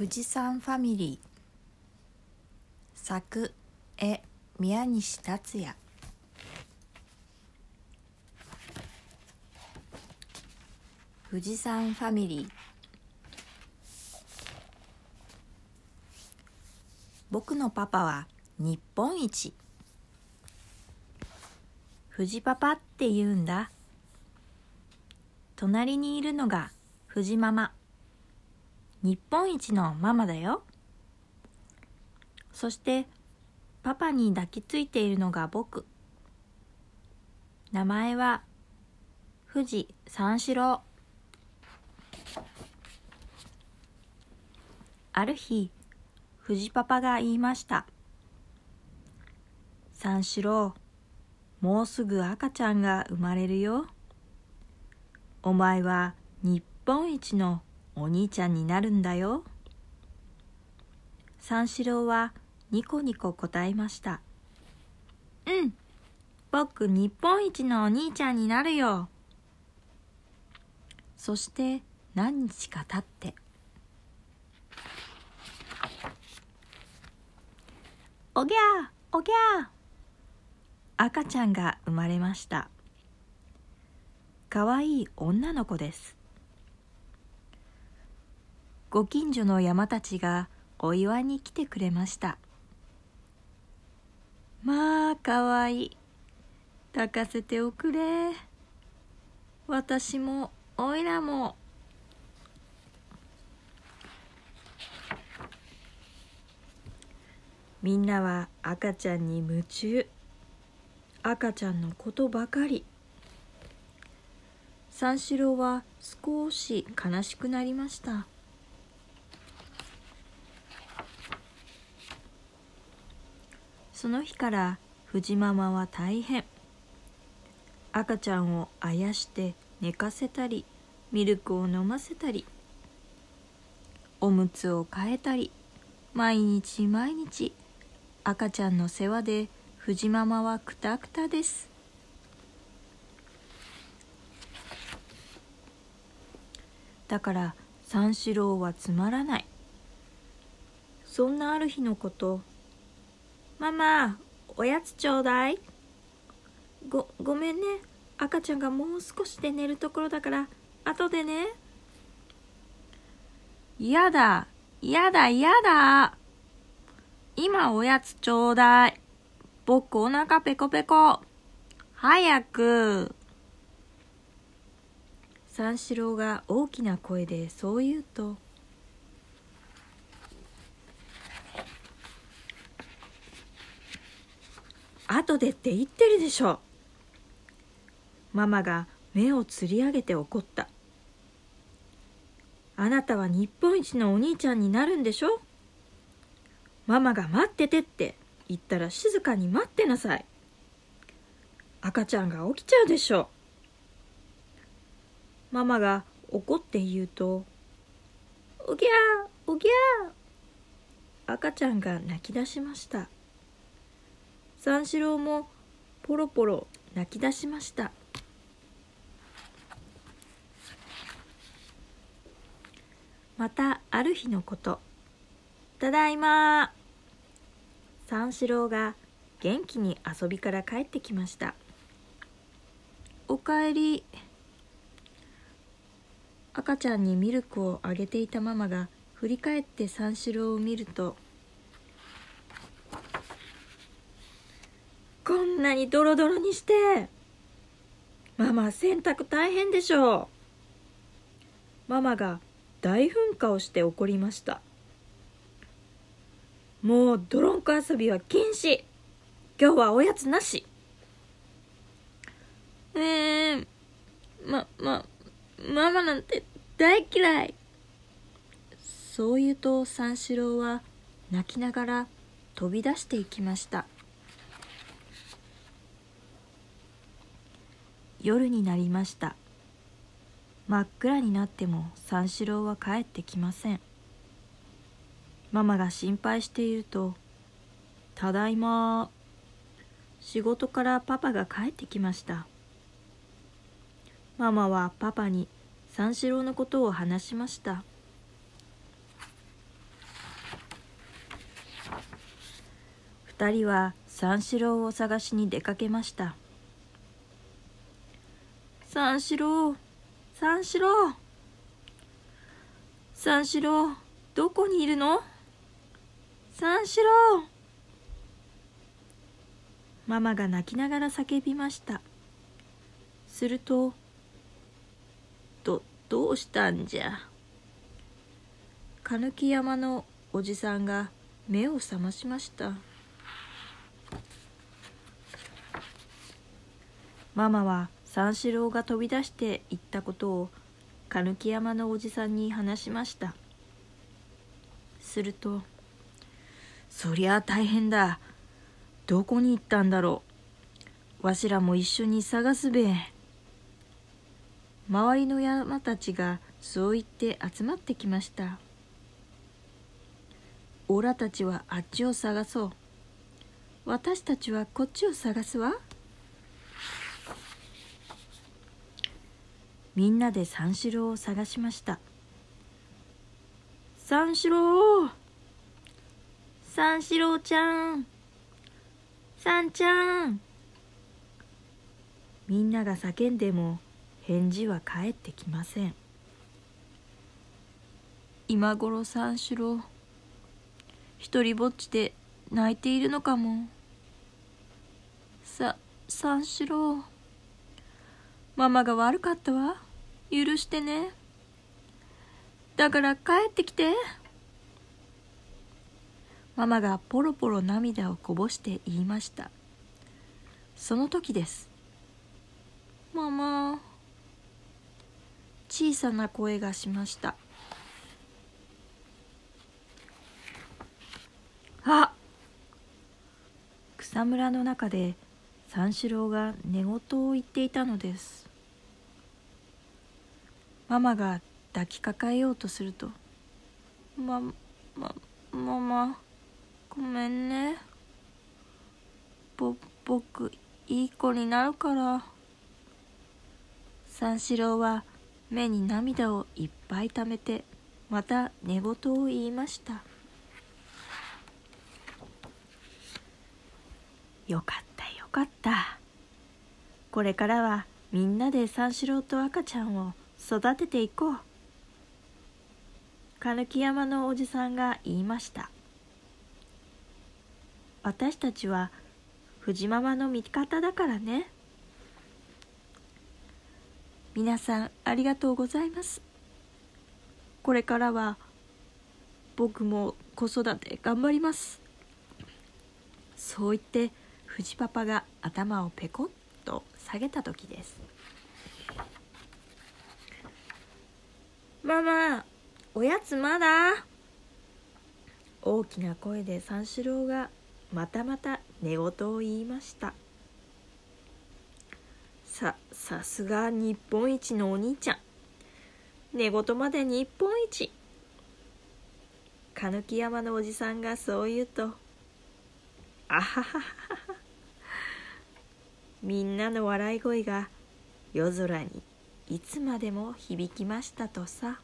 富士山ファミリー。作絵宮西達也。富士山ファミリー。僕のパパは日本一。富士パパって言うんだ。隣にいるのが富士ママ。日本一のママだよ。そしてパパに抱きついているのが僕。名前は富士三四郎。ある日富士パパが言いました。三四郎もうすぐ赤ちゃんが生まれるよ。お前は日本一のお兄ちゃんになるんだよ。三四郎はニコニコ答えました。うん、僕日本一のお兄ちゃんになるよ。そして何日か経って。おぎゃーおぎゃー赤ちゃんが生まれました。かわいい女の子です。ご近所の山たちがお祝いに来てくれました。まあかわいい。抱かせておくれ。私もおいらも。みんなは赤ちゃんに夢中。赤ちゃんのことばかり。三四郎は少し悲しくなりました。その日から藤ママは大変。赤ちゃんをあやして寝かせたりミルクを飲ませたりおむつを替えたり毎日毎日赤ちゃんの世話で藤ママはくたくたです。だから三四郎はつまらない。そんなある日のことママ、おやつちょうだい。ご、ごめんね。赤ちゃんがもう少しで寝るところだから、後でね。やだ、やだ、やだ。今おやつちょうだい。僕お腹ペコペコ。早く。三四郎が大きな声でそう言うと、後でって言ってるでしょ。ママが目をつり上げて怒った。あなたは日本一のお兄ちゃんになるんでしょ？ママが待っててって言ったら静かに待ってなさい。赤ちゃんが起きちゃうでしょ。ママが怒って言うと「おぎゃーおぎゃー」赤ちゃんが泣き出しました。三四郎もポロポロ泣き出しました。またある日のこと。ただいま。三四郎が元気に遊びから帰ってきました。おかえり。赤ちゃんにミルクをあげていたママが振り返って三四郎を見るとこんなにドロドロにして。ママ洗濯大変でしょう。ママが大噴火をして怒りました。もう泥んこ遊びは禁止。今日はおやつなし。えー、ま、ま、ママなんて大嫌い。そう言うと三四郎は泣きながら飛び出していきました。夜になりました。真っ暗になっても三四郎は帰ってきません。ママが心配していると「ただいま仕事からパパが帰ってきましたママはパパに三四郎のことを話しました。二人は三四郎を探しに出かけました。三四郎。三四郎。三四郎どこにいるの？三四郎。ママが泣きながら叫びました。すると「どどうしたんじゃ?」狸山のおじさんが目を覚ましました。ママは三四郎が飛び出していったことを狸山のおじさんに話しました。すると「そりゃあ大変だ。どこに行ったんだろう。わしらも一緒に探すべ」周りの山たちがそう言って集まってきました。オラたちはあっちを探そう。私たちはこっちを探すわ。みんなで三四郎を探しました。三四郎。三四郎ちゃん。三ちゃん。みんなが叫んでも返事は返ってきません。今頃三四郎。一人ぼっちで泣いているのかも。さ三四郎。ママが悪かったわ。許してね。だから帰ってきて。ママがポロポロ涙をこぼして言いました。その時です。ママ。小さな声がしました。あ草むらの中で三四郎が寝言を言っていたのです。ママが抱きかかえようとすると「ま、ま、ママごめんね。ぼ僕いい子になるから」三四郎は目に涙をいっぱいためてまた寝言を言いました。よかったよかった。これからはみんなで三四郎と赤ちゃんを育てていこう。狸山のおじさんが言いました。私たちは藤ママの味方だからね。皆さんありがとうございます。これからは僕も子育て頑張ります。そう言って藤パパが頭をペコッと下げた時です。ママおやつまだ？大きな声で三四郎がまたまた寝言を言いました。ささすが日本一のお兄ちゃん。寝言まで日本一。狸山のおじさんがそう言うとあははは。みんなの笑い声が夜空にいつまでも響きましたとさ。